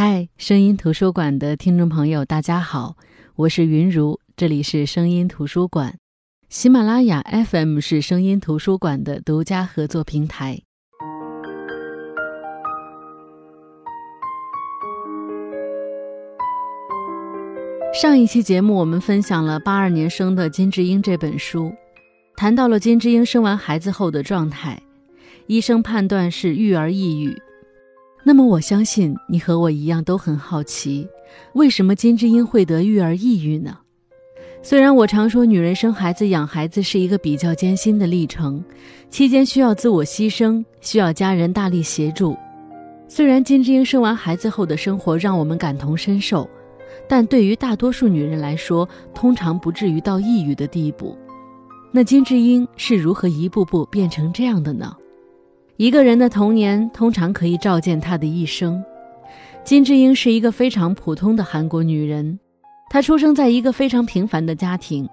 嗨，声音图书馆的听众朋友，大家好，我是云如，这里是声音图书馆。喜马拉雅 FM 是声音图书馆的独家合作平台。上一期节目，我们分享了八二年生的金智英这本书，谈到了金智英生完孩子后的状态，医生判断是育儿抑郁。那么我相信你和我一样都很好奇，为什么金智英会得育儿抑郁呢？虽然我常说女人生孩子养孩子是一个比较艰辛的历程，期间需要自我牺牲，需要家人大力协助。虽然金智英生完孩子后的生活让我们感同身受，但对于大多数女人来说，通常不至于到抑郁的地步。那金智英是如何一步步变成这样的呢？一个人的童年通常可以照见他的一生。金智英是一个非常普通的韩国女人，她出生在一个非常平凡的家庭，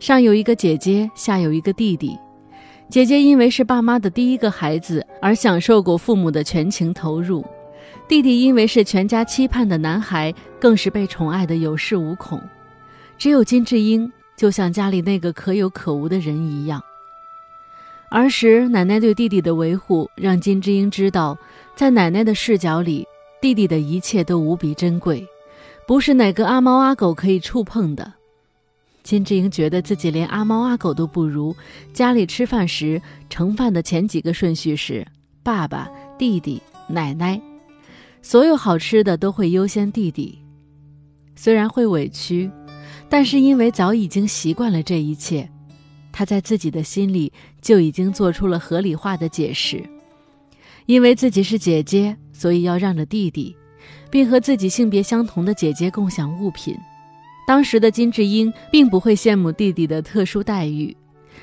上有一个姐姐，下有一个弟弟。姐姐因为是爸妈的第一个孩子而享受过父母的全情投入，弟弟因为是全家期盼的男孩，更是被宠爱的有恃无恐。只有金智英就像家里那个可有可无的人一样。儿时，奶奶对弟弟的维护，让金智英知道，在奶奶的视角里，弟弟的一切都无比珍贵，不是哪个阿猫阿狗可以触碰的。金智英觉得自己连阿猫阿狗都不如，家里吃饭时盛饭的前几个顺序是爸爸、弟弟、奶奶，所有好吃的都会优先弟弟。虽然会委屈，但是因为早已经习惯了这一切。他在自己的心里就已经做出了合理化的解释，因为自己是姐姐，所以要让着弟弟，并和自己性别相同的姐姐共享物品。当时的金智英并不会羡慕弟弟的特殊待遇，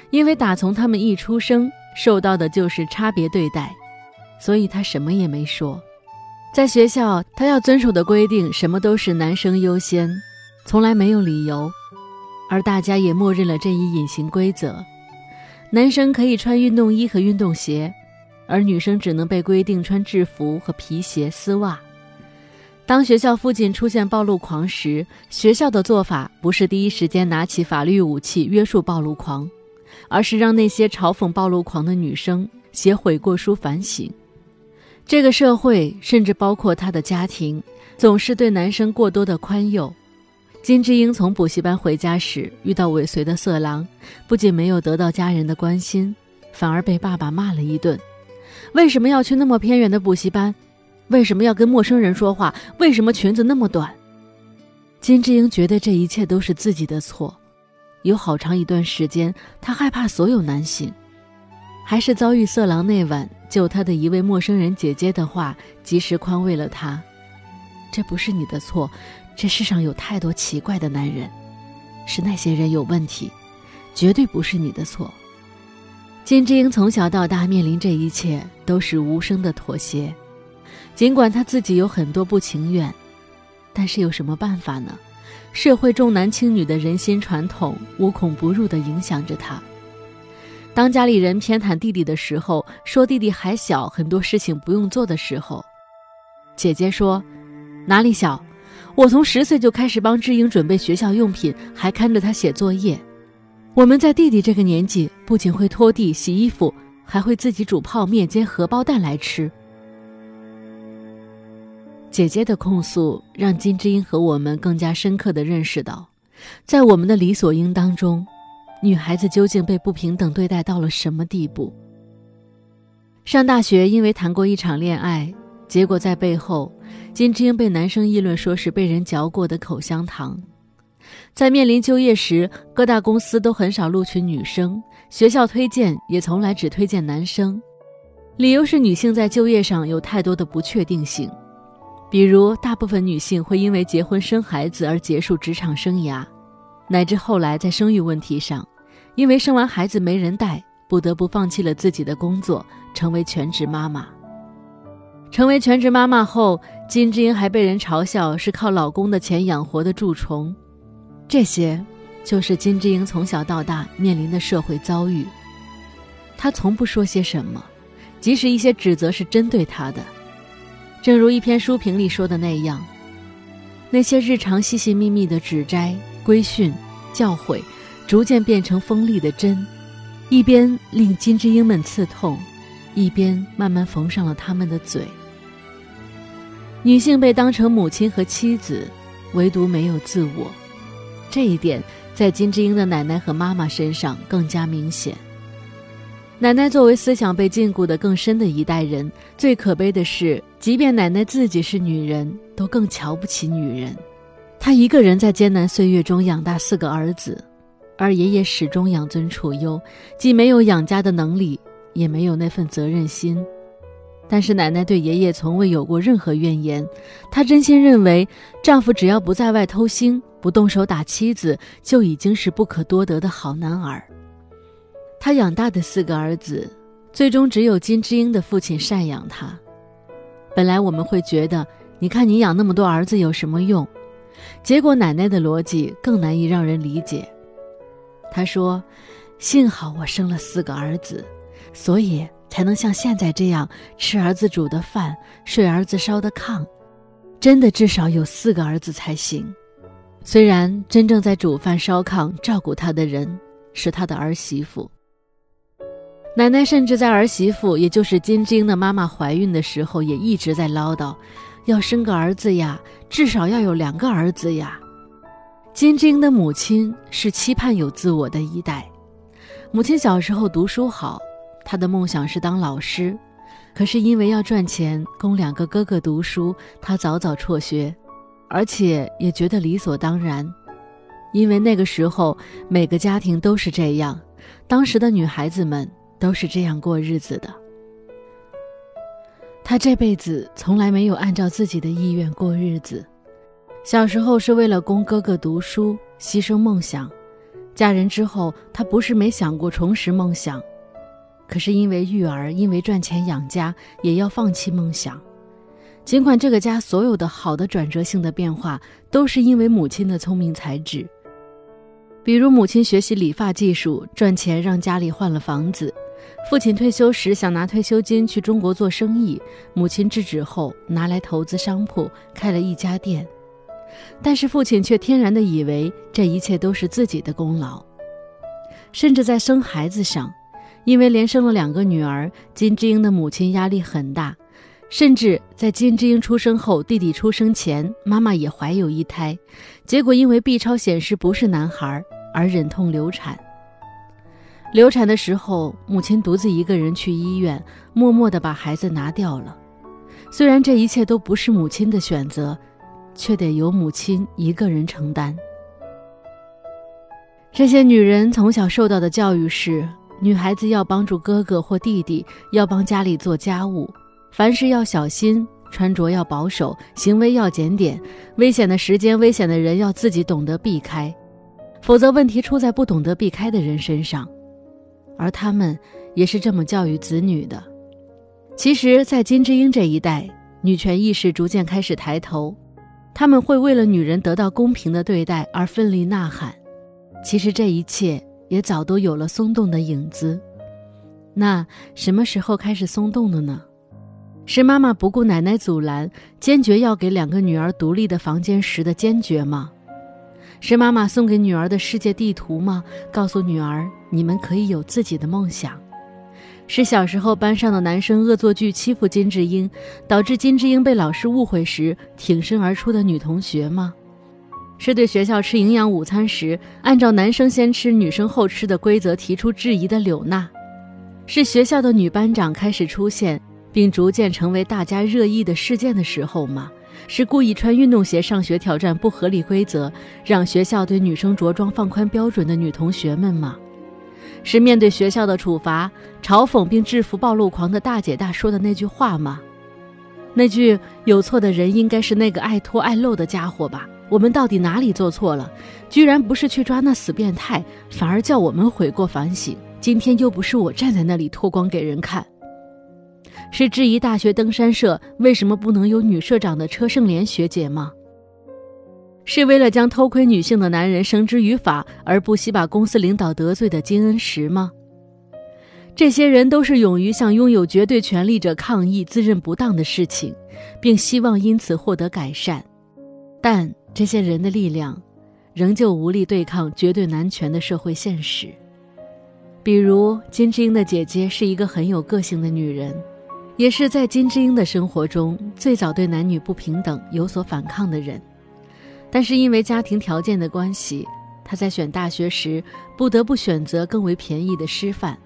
因为打从他们一出生受到的就是差别对待，所以他什么也没说。在学校，他要遵守的规定什么都是男生优先，从来没有理由。而大家也默认了这一隐形规则：男生可以穿运动衣和运动鞋，而女生只能被规定穿制服和皮鞋、丝袜。当学校附近出现暴露狂时，学校的做法不是第一时间拿起法律武器约束暴露狂，而是让那些嘲讽暴露狂的女生写悔过书反省。这个社会，甚至包括他的家庭，总是对男生过多的宽宥。金智英从补习班回家时遇到尾随的色狼，不仅没有得到家人的关心，反而被爸爸骂了一顿。为什么要去那么偏远的补习班？为什么要跟陌生人说话？为什么裙子那么短？金智英觉得这一切都是自己的错。有好长一段时间，她害怕所有男性。还是遭遇色狼那晚救她的一位陌生人姐姐的话，及时宽慰了她。这不是你的错。这世上有太多奇怪的男人，是那些人有问题，绝对不是你的错。金智英从小到大面临这一切都是无声的妥协，尽管她自己有很多不情愿，但是有什么办法呢？社会重男轻女的人心传统无孔不入地影响着她。当家里人偏袒弟弟的时候，说弟弟还小，很多事情不用做的时候，姐姐说：“哪里小？”我从十岁就开始帮智英准备学校用品，还看着她写作业。我们在弟弟这个年纪，不仅会拖地、洗衣服，还会自己煮泡面、煎荷包蛋来吃。姐姐的控诉让金智英和我们更加深刻的认识到，在我们的理所应当中，女孩子究竟被不平等对待到了什么地步？上大学因为谈过一场恋爱。结果在背后，金智英被男生议论说是被人嚼过的口香糖。在面临就业时，各大公司都很少录取女生，学校推荐也从来只推荐男生，理由是女性在就业上有太多的不确定性，比如大部分女性会因为结婚生孩子而结束职场生涯，乃至后来在生育问题上，因为生完孩子没人带，不得不放弃了自己的工作，成为全职妈妈。成为全职妈妈后，金智英还被人嘲笑是靠老公的钱养活的蛀虫，这些，就是金智英从小到大面临的社会遭遇。她从不说些什么，即使一些指责是针对她的，正如一篇书评里说的那样，那些日常细细密密的指摘、规训、教诲，逐渐变成锋利的针，一边令金枝英们刺痛，一边慢慢缝上了他们的嘴。女性被当成母亲和妻子，唯独没有自我，这一点在金智英的奶奶和妈妈身上更加明显。奶奶作为思想被禁锢的更深的一代人，最可悲的是，即便奶奶自己是女人，都更瞧不起女人。她一个人在艰难岁月中养大四个儿子，而爷爷始终养尊处优，既没有养家的能力，也没有那份责任心。但是奶奶对爷爷从未有过任何怨言，她真心认为，丈夫只要不在外偷腥，不动手打妻子，就已经是不可多得的好男儿。她养大的四个儿子，最终只有金智英的父亲赡养她。本来我们会觉得，你看你养那么多儿子有什么用？结果奶奶的逻辑更难以让人理解。她说：“幸好我生了四个儿子，所以才能像现在这样吃儿子煮的饭，睡儿子烧的炕。真的至少有四个儿子才行。虽然真正在煮饭烧炕照顾他的人是他的儿媳妇。”奶奶甚至在儿媳妇，也就是金枝英的妈妈怀孕的时候，也一直在唠叨，要生个儿子呀，至少要有两个儿子呀。金枝英的母亲是期盼有自我的一代，母亲小时候读书好，她的梦想是当老师，可是因为要赚钱供两个哥哥读书，她早早辍学，而且也觉得理所当然，因为那个时候每个家庭都是这样，当时的女孩子们。都是这样过日子的。他这辈子从来没有按照自己的意愿过日子。小时候是为了供哥哥读书，牺牲梦想；嫁人之后，他不是没想过重拾梦想，可是因为育儿，因为赚钱养家，也要放弃梦想。尽管这个家所有的好的转折性的变化，都是因为母亲的聪明才智。比如母亲学习理发技术赚钱，让家里换了房子。父亲退休时想拿退休金去中国做生意，母亲制止后拿来投资商铺，开了一家店。但是父亲却天然的以为这一切都是自己的功劳，甚至在生孩子上，因为连生了两个女儿，金智英的母亲压力很大，甚至在金智英出生后，弟弟出生前，妈妈也怀有一胎，结果因为 B 超显示不是男孩，而忍痛流产。流产的时候，母亲独自一个人去医院，默默地把孩子拿掉了。虽然这一切都不是母亲的选择，却得由母亲一个人承担。这些女人从小受到的教育是：女孩子要帮助哥哥或弟弟，要帮家里做家务，凡事要小心，穿着要保守，行为要检点，危险的时间、危险的人要自己懂得避开，否则问题出在不懂得避开的人身上。而他们也是这么教育子女的。其实，在金智英这一代，女权意识逐渐开始抬头，他们会为了女人得到公平的对待而奋力呐喊。其实，这一切也早都有了松动的影子。那什么时候开始松动的呢？是妈妈不顾奶奶阻拦，坚决要给两个女儿独立的房间时的坚决吗？是妈妈送给女儿的世界地图吗？告诉女儿，你们可以有自己的梦想。是小时候班上的男生恶作剧欺负金智英，导致金智英被老师误会时挺身而出的女同学吗？是对学校吃营养午餐时按照男生先吃女生后吃的规则提出质疑的柳娜？是学校的女班长开始出现，并逐渐成为大家热议的事件的时候吗？是故意穿运动鞋上学挑战不合理规则，让学校对女生着装放宽标准的女同学们吗？是面对学校的处罚，嘲讽并制服暴露狂的大姐大说的那句话吗？那句“有错的人应该是那个爱拖爱漏的家伙吧？”我们到底哪里做错了？居然不是去抓那死变态，反而叫我们悔过反省。今天又不是我站在那里脱光给人看。是质疑大学登山社为什么不能有女社长的车胜莲学姐吗？是为了将偷窥女性的男人绳之于法而不惜把公司领导得罪的金恩石吗？这些人都是勇于向拥有绝对权力者抗议自认不当的事情，并希望因此获得改善。但这些人的力量，仍旧无力对抗绝对男权的社会现实。比如，金智英的姐姐是一个很有个性的女人，也是在金智英的生活中最早对男女不平等有所反抗的人。但是因为家庭条件的关系，她在选大学时不得不选择更为便宜的师范。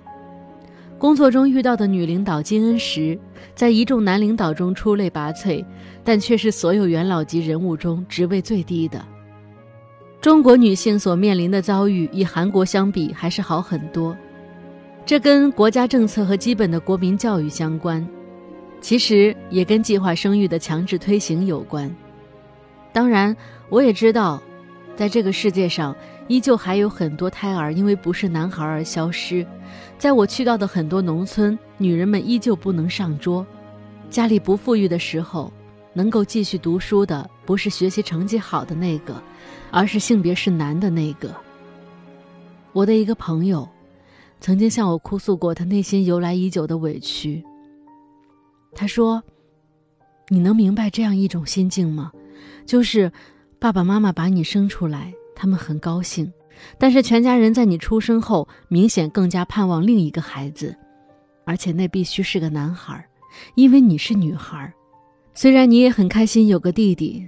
工作中遇到的女领导金恩石，在一众男领导中出类拔萃，但却是所有元老级人物中职位最低的。中国女性所面临的遭遇，与韩国相比还是好很多。这跟国家政策和基本的国民教育相关，其实也跟计划生育的强制推行有关。当然，我也知道，在这个世界上，依旧还有很多胎儿因为不是男孩而消失。在我去到的很多农村，女人们依旧不能上桌。家里不富裕的时候，能够继续读书的不是学习成绩好的那个，而是性别是男的那个。我的一个朋友。曾经向我哭诉过他内心由来已久的委屈。他说：“你能明白这样一种心境吗？就是爸爸妈妈把你生出来，他们很高兴，但是全家人在你出生后，明显更加盼望另一个孩子，而且那必须是个男孩，因为你是女孩。虽然你也很开心有个弟弟，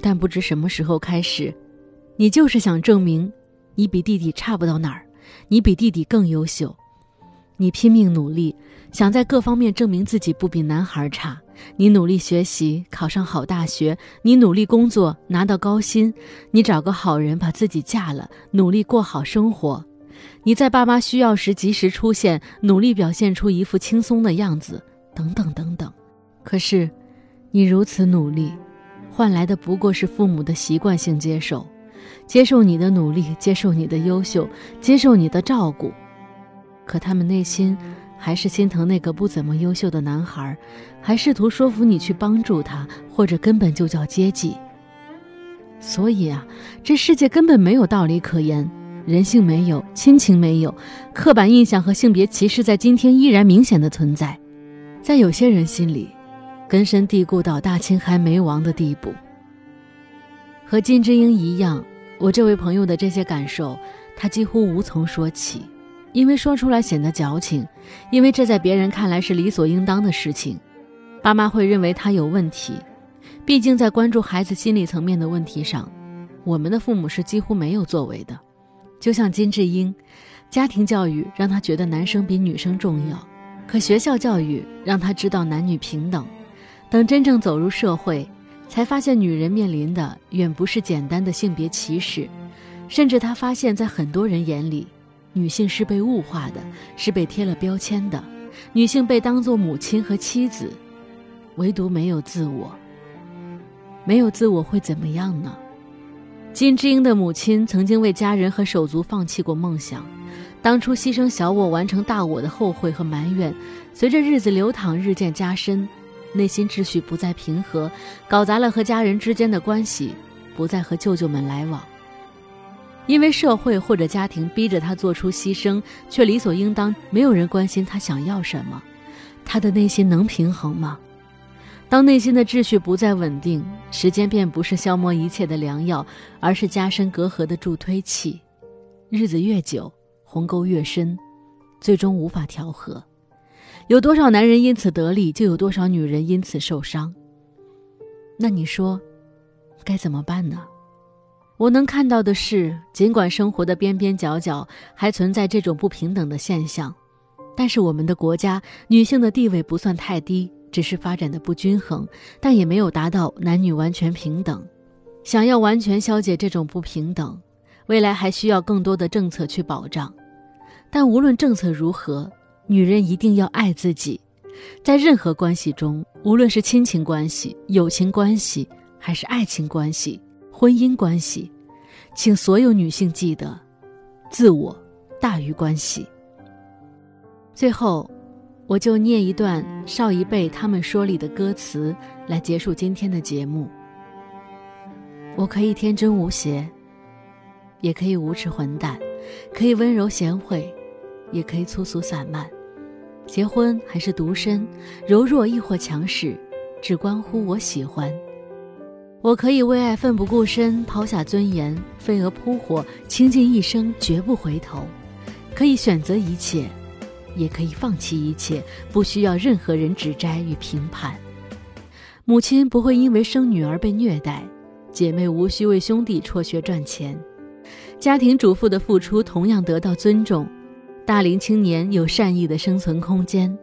但不知什么时候开始，你就是想证明，你比弟弟差不到哪儿。”你比弟弟更优秀，你拼命努力，想在各方面证明自己不比男孩差。你努力学习，考上好大学；你努力工作，拿到高薪；你找个好人把自己嫁了，努力过好生活；你在爸妈需要时及时出现，努力表现出一副轻松的样子，等等等等。可是，你如此努力，换来的不过是父母的习惯性接受。接受你的努力，接受你的优秀，接受你的照顾，可他们内心还是心疼那个不怎么优秀的男孩，还试图说服你去帮助他，或者根本就叫接济。所以啊，这世界根本没有道理可言，人性没有，亲情没有，刻板印象和性别歧视在今天依然明显的存在，在有些人心里，根深蒂固到大清还没亡的地步。和金智英一样。我这位朋友的这些感受，他几乎无从说起，因为说出来显得矫情，因为这在别人看来是理所应当的事情，爸妈会认为他有问题。毕竟在关注孩子心理层面的问题上，我们的父母是几乎没有作为的。就像金智英，家庭教育让他觉得男生比女生重要，可学校教育让他知道男女平等。等真正走入社会。才发现，女人面临的远不是简单的性别歧视，甚至他发现，在很多人眼里，女性是被物化的，是被贴了标签的。女性被当作母亲和妻子，唯独没有自我。没有自我会怎么样呢？金智英的母亲曾经为家人和手足放弃过梦想，当初牺牲小我完成大我的后悔和埋怨，随着日子流淌日渐加深。内心秩序不再平和，搞砸了和家人之间的关系，不再和舅舅们来往。因为社会或者家庭逼着他做出牺牲，却理所应当，没有人关心他想要什么，他的内心能平衡吗？当内心的秩序不再稳定，时间便不是消磨一切的良药，而是加深隔阂的助推器。日子越久，鸿沟越深，最终无法调和。有多少男人因此得利，就有多少女人因此受伤。那你说，该怎么办呢？我能看到的是，尽管生活的边边角角还存在这种不平等的现象，但是我们的国家女性的地位不算太低，只是发展的不均衡，但也没有达到男女完全平等。想要完全消解这种不平等，未来还需要更多的政策去保障。但无论政策如何。女人一定要爱自己，在任何关系中，无论是亲情关系、友情关系，还是爱情关系、婚姻关系，请所有女性记得，自我大于关系。最后，我就念一段少一辈他们说里的歌词来结束今天的节目。我可以天真无邪，也可以无耻混蛋，可以温柔贤惠，也可以粗俗散漫。结婚还是独身，柔弱亦或强势，只关乎我喜欢。我可以为爱奋不顾身，抛下尊严，飞蛾扑火，倾尽一生，绝不回头。可以选择一切，也可以放弃一切，不需要任何人指摘与评判。母亲不会因为生女儿被虐待，姐妹无需为兄弟辍学赚钱，家庭主妇的付出同样得到尊重。大龄青年有善意的生存空间，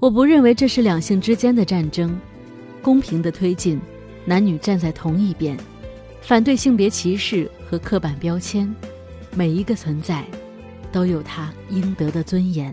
我不认为这是两性之间的战争，公平的推进，男女站在同一边，反对性别歧视和刻板标签，每一个存在，都有他应得的尊严。